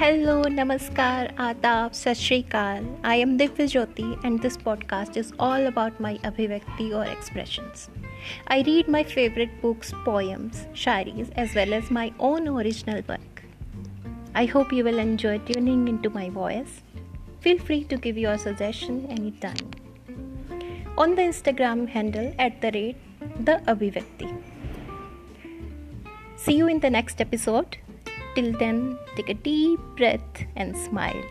Hello, Namaskar, Aadab, Sat I am Divya Jyoti and this podcast is all about my abhivyakti or expressions. I read my favorite books, poems, shayaris as well as my own original work. I hope you will enjoy tuning into my voice. Feel free to give your suggestion anytime. On the Instagram handle at the rate the abhivyakti. See you in the next episode. Till then, take a deep breath and smile.